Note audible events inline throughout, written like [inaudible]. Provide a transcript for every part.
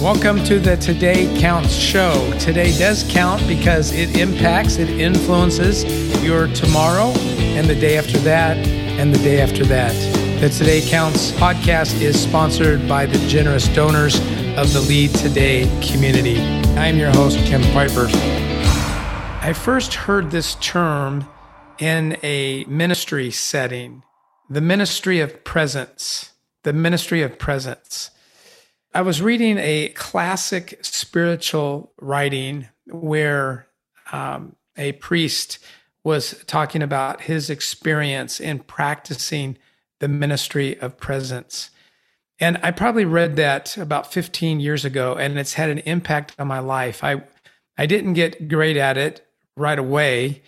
Welcome to the Today Counts show. Today does count because it impacts, it influences your tomorrow and the day after that and the day after that. The Today Counts podcast is sponsored by the generous donors of the Lead Today community. I'm your host, Jim Piper. I first heard this term in a ministry setting, the ministry of presence, the ministry of presence. I was reading a classic spiritual writing where um, a priest was talking about his experience in practicing the ministry of presence. And I probably read that about 15 years ago, and it's had an impact on my life. I, I didn't get great at it right away.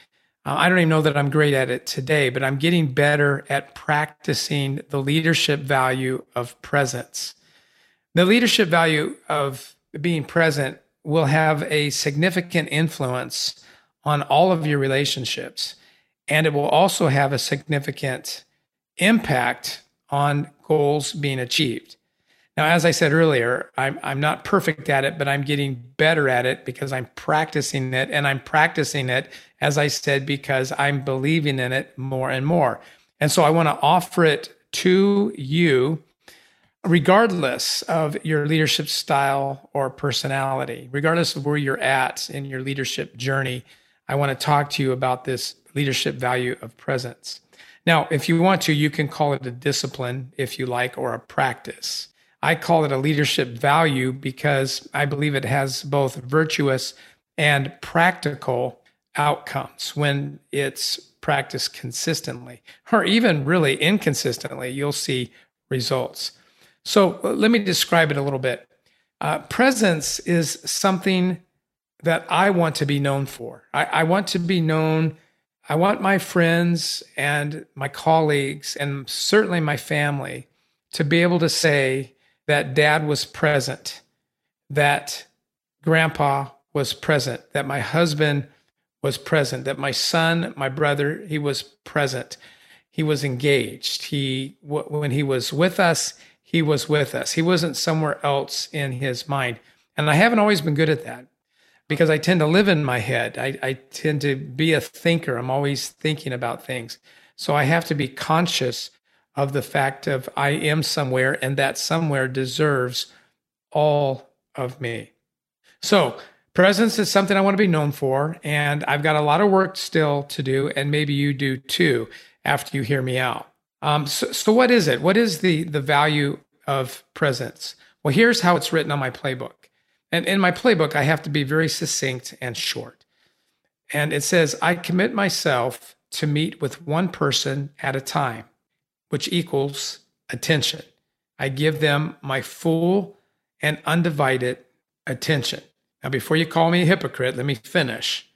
Uh, I don't even know that I'm great at it today, but I'm getting better at practicing the leadership value of presence. The leadership value of being present will have a significant influence on all of your relationships. And it will also have a significant impact on goals being achieved. Now, as I said earlier, I'm, I'm not perfect at it, but I'm getting better at it because I'm practicing it. And I'm practicing it, as I said, because I'm believing in it more and more. And so I want to offer it to you regardless of your leadership style or personality, regardless of where you're at in your leadership journey, I want to talk to you about this leadership value of presence. Now, if you want to, you can call it a discipline if you like, or a practice. I call it a leadership value because I believe it has both virtuous and practical outcomes when it's practiced consistently, or even really inconsistently, you'll see results. So uh, let me describe it a little bit. Uh, presence is something that I want to be known for. I, I want to be known. I want my friends and my colleagues, and certainly my family, to be able to say that dad was present, that grandpa was present, that my husband was present, that my son, my brother, he was present. He was engaged. He, when he was with us, he was with us. He wasn't somewhere else in his mind. And I haven't always been good at that because I tend to live in my head. I, I tend to be a thinker. I'm always thinking about things. So I have to be conscious of the fact of I am somewhere and that somewhere deserves all of me. So presence is something I want to be known for. And I've got a lot of work still to do. And maybe you do too after you hear me out. Um, so, so what is it? What is the the value of presence? Well, here's how it's written on my playbook. And in my playbook, I have to be very succinct and short. And it says, I commit myself to meet with one person at a time, which equals attention. I give them my full and undivided attention. Now, before you call me a hypocrite, let me finish.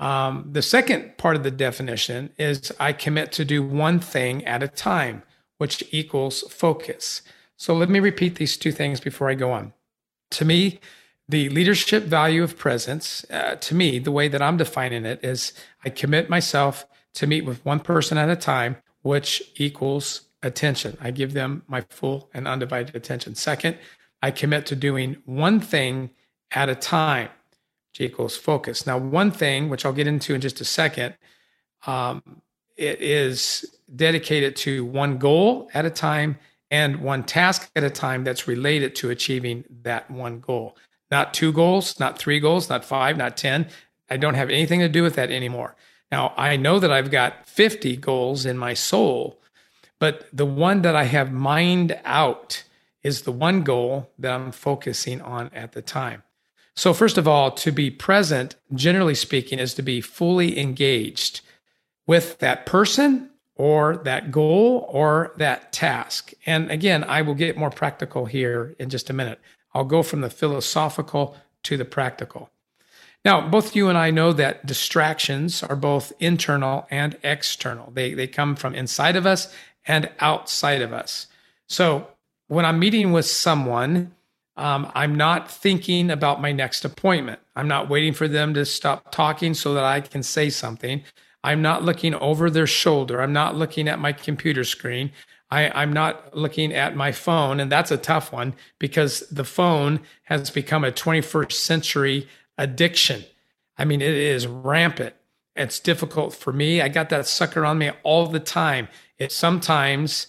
Um, the second part of the definition is I commit to do one thing at a time, which equals focus. So let me repeat these two things before I go on. To me, the leadership value of presence, uh, to me, the way that I'm defining it is I commit myself to meet with one person at a time, which equals attention. I give them my full and undivided attention. Second, I commit to doing one thing at a time, G equals focus. Now, one thing, which I'll get into in just a second, um, it is dedicated to one goal at a time and one task at a time that's related to achieving that one goal. Not two goals, not three goals, not five, not 10. I don't have anything to do with that anymore. Now, I know that I've got 50 goals in my soul, but the one that I have mined out is the one goal that I'm focusing on at the time. So, first of all, to be present, generally speaking, is to be fully engaged with that person or that goal or that task. And again, I will get more practical here in just a minute. I'll go from the philosophical to the practical. Now, both you and I know that distractions are both internal and external. They, they come from inside of us and outside of us. So when I'm meeting with someone, um, I'm not thinking about my next appointment. I'm not waiting for them to stop talking so that I can say something. I'm not looking over their shoulder. I'm not looking at my computer screen. I, I'm not looking at my phone, and that's a tough one because the phone has become a 21st century addiction. I mean, it is rampant. It's difficult for me. I got that sucker on me all the time. It sometimes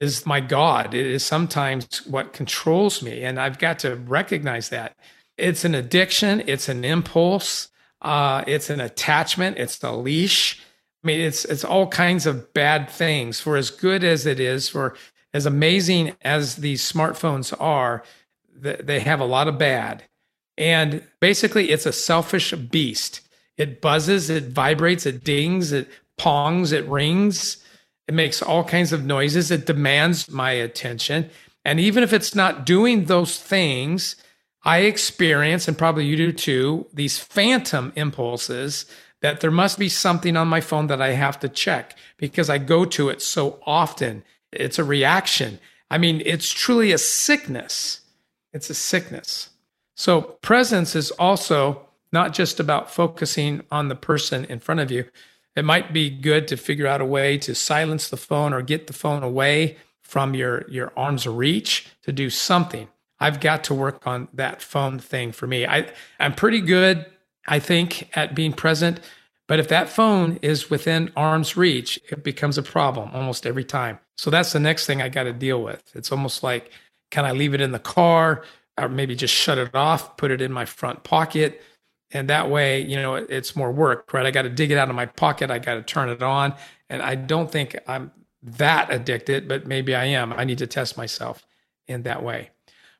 is my God. It is sometimes what controls me. And I've got to recognize that. It's an addiction, it's an impulse, uh, it's an attachment, it's a leash. I mean, it's it's all kinds of bad things. For as good as it is, for as amazing as these smartphones are, they have a lot of bad. And basically, it's a selfish beast. It buzzes, it vibrates, it dings, it pongs, it rings. It makes all kinds of noises. It demands my attention. And even if it's not doing those things, I experience, and probably you do too, these phantom impulses that there must be something on my phone that I have to check because I go to it so often. It's a reaction. I mean, it's truly a sickness. It's a sickness. So, presence is also not just about focusing on the person in front of you. It might be good to figure out a way to silence the phone or get the phone away from your, your arm's reach to do something. I've got to work on that phone thing for me. I, I'm pretty good, I think, at being present. But if that phone is within arm's reach, it becomes a problem almost every time. So that's the next thing I got to deal with. It's almost like, can I leave it in the car or maybe just shut it off, put it in my front pocket? And that way, you know, it's more work, right? I got to dig it out of my pocket. I got to turn it on. And I don't think I'm that addicted, but maybe I am. I need to test myself in that way.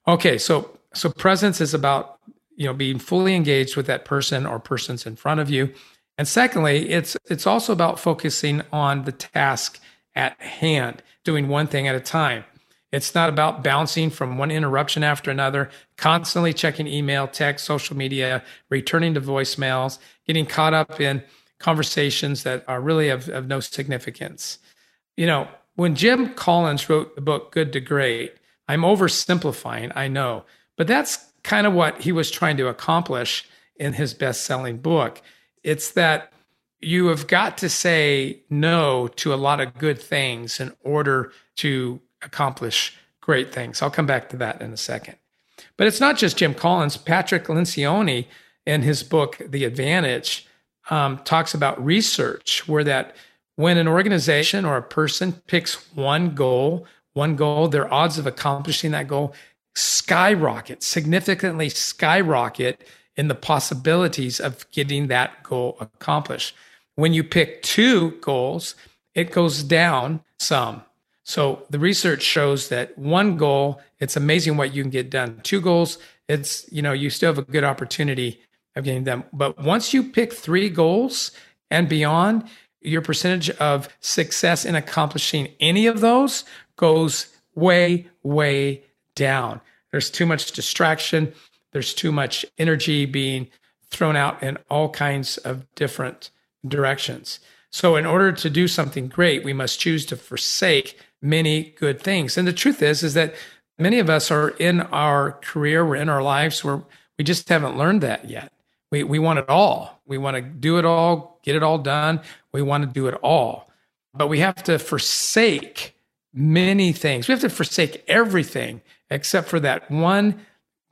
Okay, so so presence is about you know being fully engaged with that person or persons in front of you. And secondly, it's it's also about focusing on the task at hand, doing one thing at a time. It's not about bouncing from one interruption after another, constantly checking email, text, social media, returning to voicemails, getting caught up in conversations that are really of, of no significance. You know, when Jim Collins wrote the book Good to Great, I'm oversimplifying, I know, but that's kind of what he was trying to accomplish in his best selling book. It's that you have got to say no to a lot of good things in order to accomplish great things. I'll come back to that in a second. But it's not just Jim Collins. Patrick Lencioni, in his book, The Advantage, um, talks about research where that when an organization or a person picks one goal one goal, their odds of accomplishing that goal skyrocket, significantly skyrocket in the possibilities of getting that goal accomplished. When you pick two goals, it goes down some. So the research shows that one goal, it's amazing what you can get done. Two goals, it's, you know, you still have a good opportunity of getting them. But once you pick three goals and beyond, your percentage of success in accomplishing any of those goes way, way down. There's too much distraction. There's too much energy being thrown out in all kinds of different directions. So, in order to do something great, we must choose to forsake many good things. And the truth is, is that many of us are in our career, we're in our lives where we just haven't learned that yet. We, we want it all. We want to do it all, get it all done. We want to do it all. But we have to forsake many things. We have to forsake everything except for that one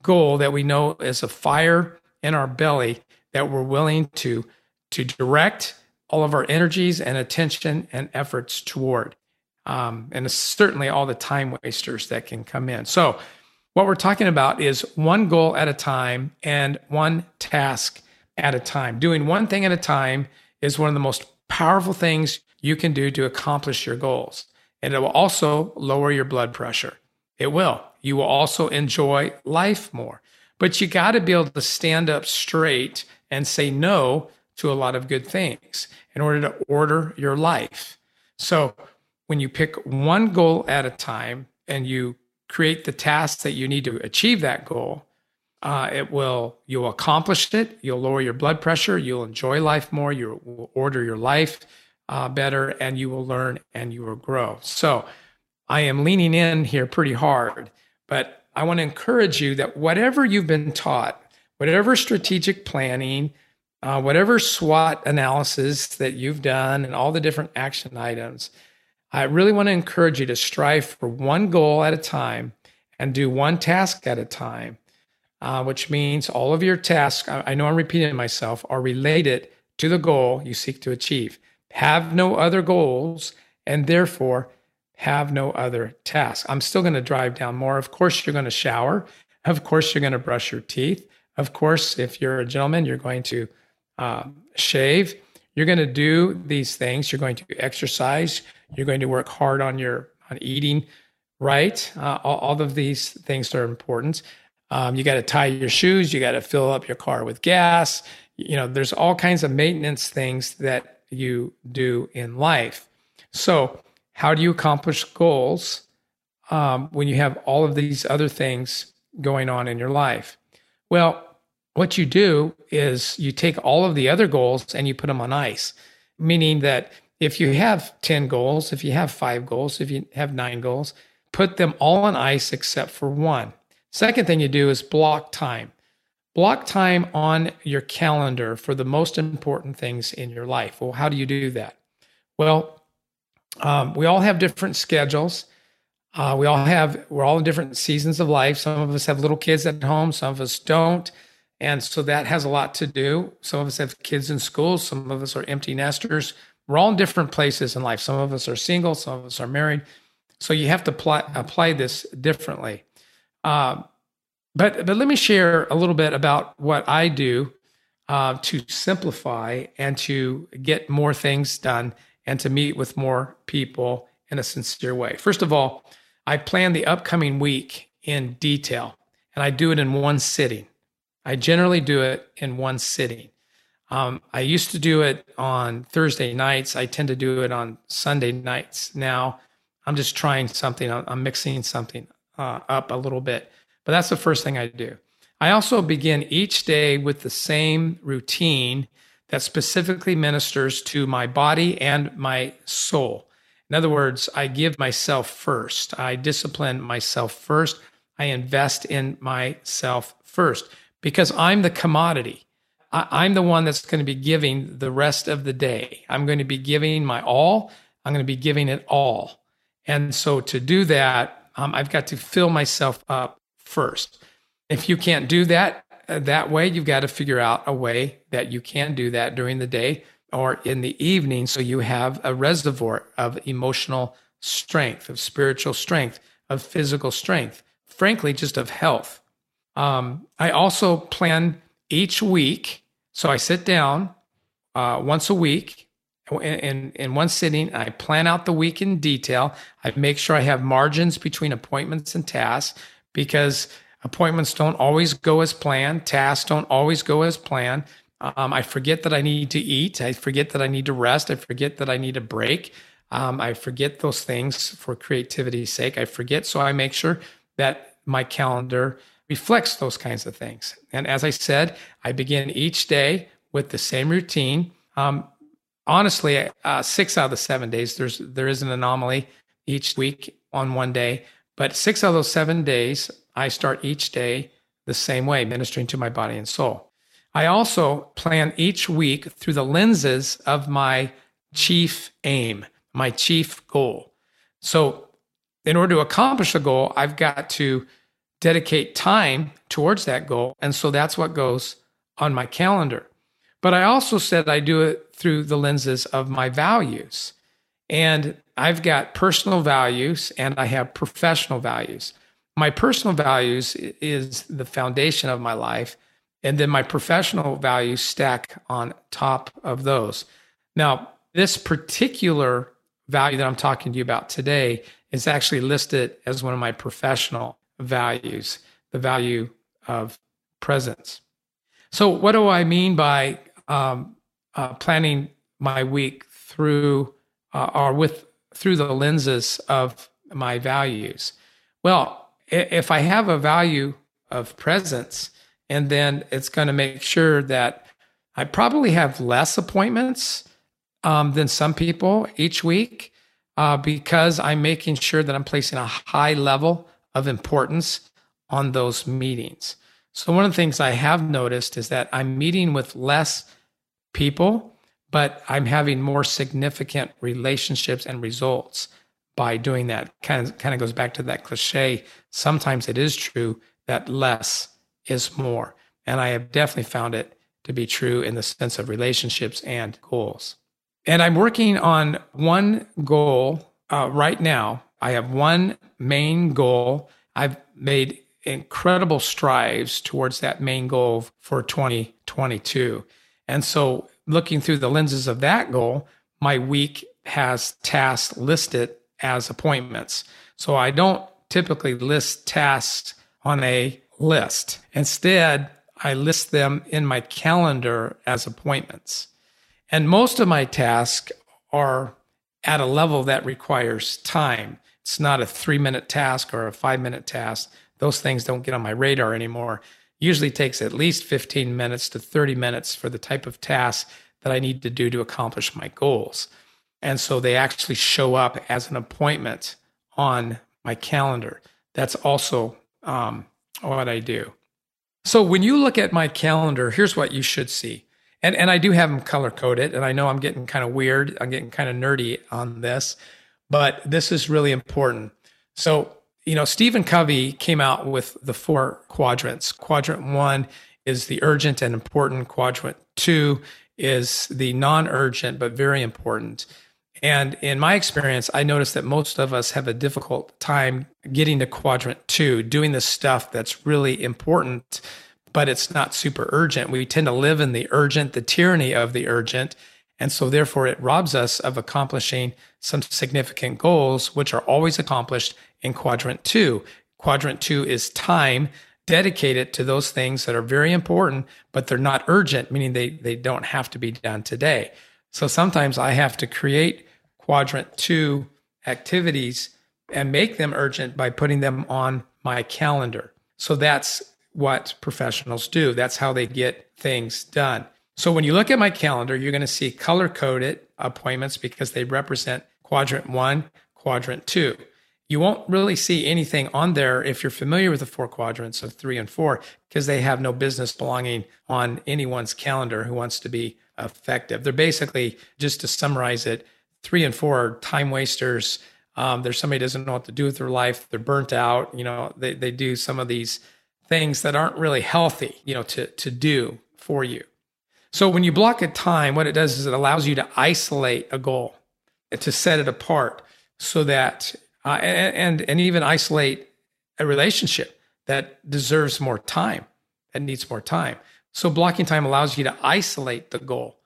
goal that we know is a fire in our belly that we're willing to to direct all of our energies and attention and efforts toward. Um, and certainly all the time wasters that can come in. So, what we're talking about is one goal at a time and one task at a time. Doing one thing at a time is one of the most powerful things you can do to accomplish your goals. And it will also lower your blood pressure. It will. You will also enjoy life more. But you got to be able to stand up straight and say no to a lot of good things in order to order your life. So when you pick one goal at a time and you create the tasks that you need to achieve that goal, uh, it will you'll accomplish it. You'll lower your blood pressure. You'll enjoy life more. You will order your life uh, better and you will learn and you will grow. So I am leaning in here pretty hard, but I want to encourage you that whatever you've been taught, whatever strategic planning, uh, whatever SWOT analysis that you've done, and all the different action items, I really want to encourage you to strive for one goal at a time and do one task at a time, uh, which means all of your tasks, I, I know I'm repeating myself, are related to the goal you seek to achieve. Have no other goals and therefore have no other tasks. I'm still going to drive down more. Of course, you're going to shower. Of course, you're going to brush your teeth. Of course, if you're a gentleman, you're going to uh, shave. You're going to do these things. You're going to exercise. You're going to work hard on your on eating right. Uh, all, all, of these things are important. Um, you got to tie your shoes. You got to fill up your car with gas. You know, there's all kinds of maintenance things that you do in life. So, how do you accomplish goals um, when you have all of these other things going on in your life? Well, what you do is you take all of the other goals and you put them on ice, meaning that if you have 10 goals, if you have five goals, if you have nine goals, put them all on ice except for one. Second thing you do is block time. Block time on your calendar for the most important things in your life. Well, how do you do that? Well, um, we all have different schedules. Uh, we all have, we're all in different seasons of life. Some of us have little kids at home, some of us don't. And so that has a lot to do. Some of us have kids in school, some of us are empty nesters. We're all in different places in life. Some of us are single, some of us are married. So you have to apply, apply this differently. Uh, but, but let me share a little bit about what I do uh, to simplify and to get more things done and to meet with more people in a sincere way. First of all, I plan the upcoming week in detail and I do it in one sitting. I generally do it in one sitting. Um, I used to do it on Thursday nights. I tend to do it on Sunday nights now. I'm just trying something. I'm mixing something uh, up a little bit, but that's the first thing I do. I also begin each day with the same routine that specifically ministers to my body and my soul. In other words, I give myself first. I discipline myself first. I invest in myself first because I'm the commodity. I, am the one that's going to be giving the rest of the day. I'm going to be giving my all. I'm going to be giving it all. And so to do that, um, I've got to fill myself up first. If you can't do that uh, that way, you've got to figure out a way that you can do that during the day or in the evening so you have a reservoir of emotional strength, of spiritual strength, of physical strength, frankly, just of health. Um, I also plan each week. So I sit down uh, once a week in, in, one sitting. I plan out the week in detail. I make sure I have margins between appointments and tasks because appointments don't always go as planned. Tasks don't always go as planned. Um, I forget that I need to eat. I forget that I need to rest. I forget that I need a break. Um, I forget those things for creativity's sake. I forget. So I make sure that my calendar reflects those kinds of things. And as I said, I begin each day with the same routine. Um, honestly, uh, six out of the seven days, there's there is an anomaly each week on one day, but six out of those seven days, I start each day the same way, ministering to my body and soul. I also plan each week through the lenses of my chief aim, my chief goal. So, in order to accomplish a goal, I've got to dedicate time towards that goal. And so that's what goes on my calendar. But I also said I do it through the lenses of my values. And I've got personal values and I have professional values. My personal values is the foundation of my life. And then my professional values stack on top of those. Now, this particular value that I'm talking to you about today is actually listed as one of my professional values, the value of presence. So, what do I mean by um, uh, planning my week through uh, or with through the lenses of my values? Well, if I have a value of presence, and then it's going to make sure that I probably have less appointments um, than some people each week uh, because I'm making sure that I'm placing a high level of importance on those meetings. So, one of the things I have noticed is that I'm meeting with less people, but I'm having more significant relationships and results by doing that. Kind of kind of goes back to that cliche. Sometimes it is true that less is more. And I have definitely found it to be true in the sense of relationships and goals. And I'm working on one goal uh, right now. I have one main goal. I've made incredible strides towards that main goal for 2022. And so, looking through the lenses of that goal, my week has tasks listed as appointments. So, I don't typically list tasks on a list. Instead, I list them in my calendar as appointments. And most of my tasks are at a level that requires time. It's not a three minute task or a five minute task. Those things don't get on my radar anymore. Usually takes at least 15 minutes to 30 minutes for the type of task that I need to do to accomplish my goals. And so they actually show up as an appointment on my calendar. That's also um, what I do. So when you look at my calendar, here's what you should see. And, and I do have them color coded, and I know I'm getting kind of weird. I'm getting kind of nerdy on this, but this is really important. So, you know, Stephen Covey came out with the four quadrants. Quadrant one is the urgent and important, quadrant two is the non urgent but very important. And in my experience, I noticed that most of us have a difficult time getting to quadrant two, doing the stuff that's really important, but it's not super urgent. We tend to live in the urgent, the tyranny of the urgent. And so, therefore, it robs us of accomplishing some significant goals, which are always accomplished in quadrant two. Quadrant two is time dedicated to those things that are very important, but they're not urgent, meaning they, they don't have to be done today. So sometimes I have to create quadrant two activities and make them urgent by putting them on my calendar. So that's what professionals do. That's how they get things done. So when you look at my calendar, you're going to see color coded appointments because they represent quadrant one, quadrant two. You won't really see anything on there if you're familiar with the four quadrants of three and four, because they have no business belonging on anyone's calendar who wants to be effective. They're basically, just to summarize it, three and four are time wasters. Um, there's somebody doesn't know what to do with their life. They're burnt out. You know, they, they do some of these things that aren't really healthy, you know, to, to do for you. So when you block a time, what it does is it allows you to isolate a goal, to set it apart so that, uh, and, and even isolate a relationship that deserves more time, that needs more time. So blocking time allows you to isolate the goal.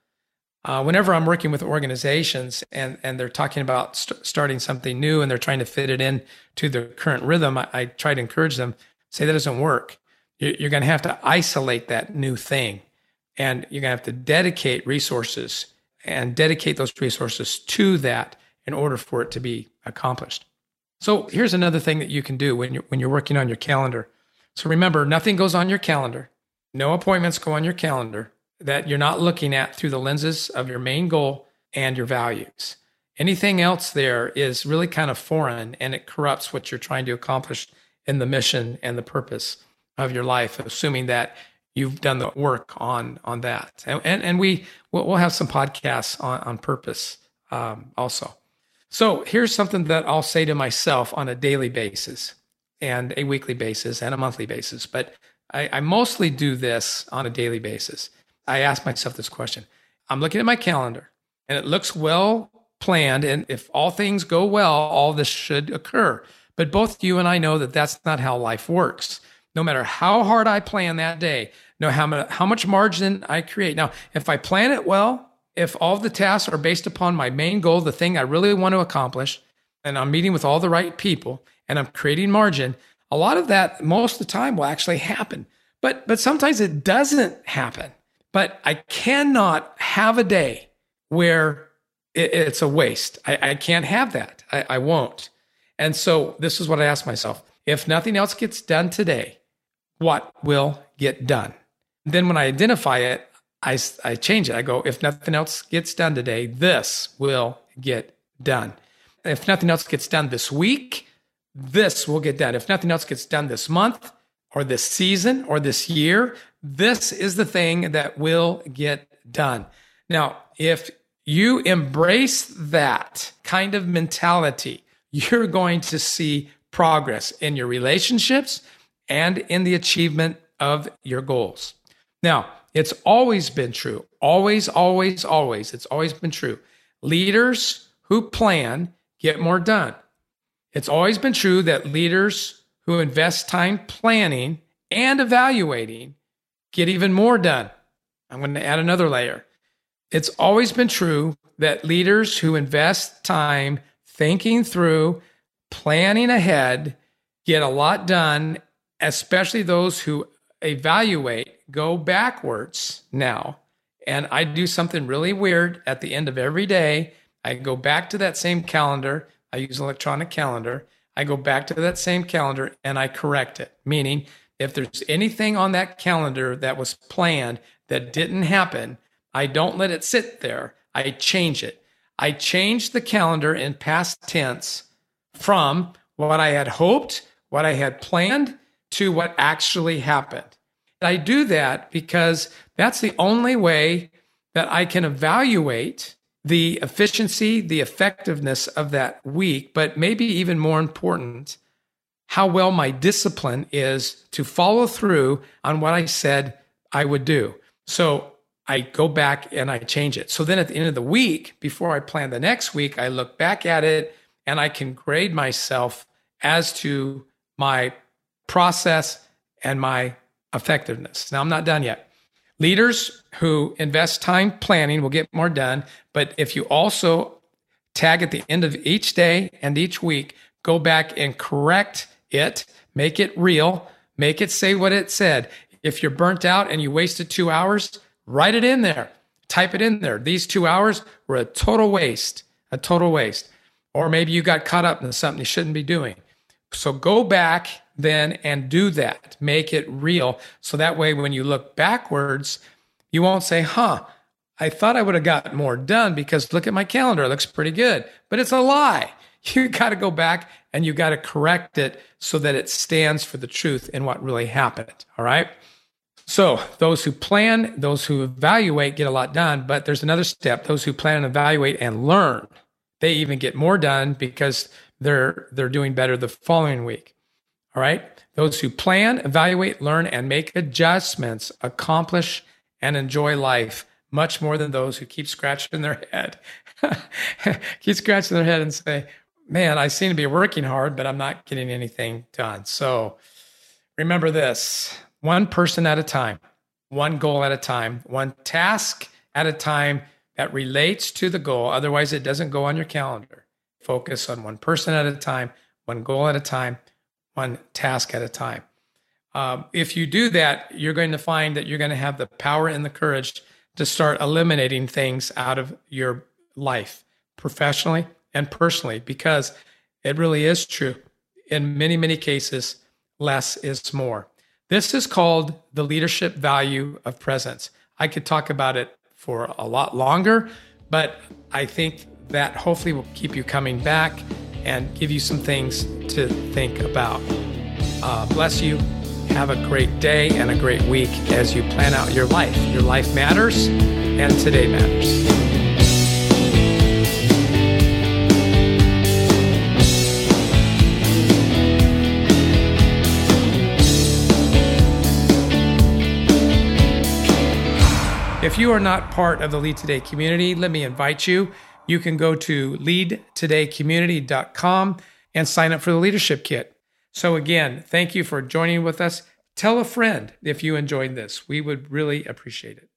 Uh, whenever I'm working with organizations and, and they're talking about st- starting something new and they're trying to fit it in to their current rhythm, I, I try to encourage them, say that doesn't work. You're, you're going to have to isolate that new thing and you're going to have to dedicate resources and dedicate those resources to that in order for it to be accomplished. So here's another thing that you can do when you're, when you're working on your calendar. So remember, nothing goes on your calendar no appointments go on your calendar that you're not looking at through the lenses of your main goal and your values. Anything else there is really kind of foreign and it corrupts what you're trying to accomplish in the mission and the purpose of your life, assuming that you've done the work on on that. And and, and we we'll have some podcasts on on purpose um, also. So here's something that I'll say to myself on a daily basis, and a weekly basis, and a monthly basis. But I, I mostly do this on a daily basis. I ask myself this question I'm looking at my calendar and it looks well planned. And if all things go well, all this should occur. But both you and I know that that's not how life works. No matter how hard I plan that day, no how much, how much margin I create. Now, if I plan it well, if all the tasks are based upon my main goal, the thing I really want to accomplish, and I'm meeting with all the right people and I'm creating margin, a lot of that most of the time will actually happen. But but sometimes it doesn't happen. But I cannot have a day where it, it's a waste. I, I, can't have that. I, I won't. And so this is what I ask myself. If nothing else gets done today, what will get done? Then when I identify it, I, I change it. I go, if nothing else gets done today, this will get done. If nothing else gets done this week, this will get done. If nothing else gets done this month or this season or this year, this is the thing that will get done. Now, if you embrace that kind of mentality, you're going to see progress in your relationships and in the achievement of your goals. Now, it's always been true, always, always, always. It's always been true. Leaders who plan get more done. It's always been true that leaders who invest time planning and evaluating get even more done. I'm going to add another layer. It's always been true that leaders who invest time thinking through, planning ahead, get a lot done, especially those who evaluate, go backwards now. And I do something really weird at the end of every day. I go back to that same calendar. I use electronic calendar. I go back to that same calendar and I correct it. Meaning, if there's anything on that calendar that was planned that didn't happen, I don't let it sit there. I change it. I change the calendar in past tense from what I had hoped, what I had planned, to what actually happened. I do that because that's the only way that I can evaluate the efficiency, the effectiveness of that week, but maybe even more important, how well my discipline is to follow through on what I said I would do. So I go back and I change it. So then at the end of the week, before I plan the next week, I look back at it and I can grade myself as to my process and my effectiveness. Now, I'm not done yet. Leaders who invest time planning will get more done. But if you also tag at the end of each day and each week, go back and correct it, make it real, make it say what it said. If you're burnt out and you wasted two hours, write it in there, type it in there. These two hours were a total waste, a total waste. Or maybe you got caught up in something you shouldn't be doing. So go back then and do that. Make it real. So that way, when you look backwards, you won't say, huh, I thought I would have got more done because look at my calendar. It looks pretty good, but it's a lie. [laughs] You got to go back and you got to correct it so that it stands for the truth and what really happened. All right. So those who plan, those who evaluate get a lot done, but there's another step. Those who plan and evaluate and learn, they even get more done because they're they're doing better the following week. All right. Those who plan, evaluate, learn, and make adjustments accomplish and enjoy life much more than those who keep scratching their head. [laughs] keep scratching their head and say, man, I seem to be working hard, but I'm not getting anything done. So remember this one person at a time, one goal at a time, one task at a time that relates to the goal. Otherwise, it doesn't go on your calendar. Focus on one person at a time, one goal at a time, one task at a time. Um, if you do that, you're going to find that you're going to have the power and the courage to start eliminating things out of your life, professionally and personally, because it really is true. In many, many cases, less is more. This is called the leadership value of presence. I could talk about it for a lot longer, but I think that hopefully will keep you coming back and give you some things to think about. Uh, bless you. Have a great day and a great week as you plan out your life. Your life matters, and today matters. If you are not part of the Lead Today community, let me invite you you can go to leadtodaycommunity.com and sign up for the leadership kit. So, again, thank you for joining with us. Tell a friend if you enjoyed this. We would really appreciate it.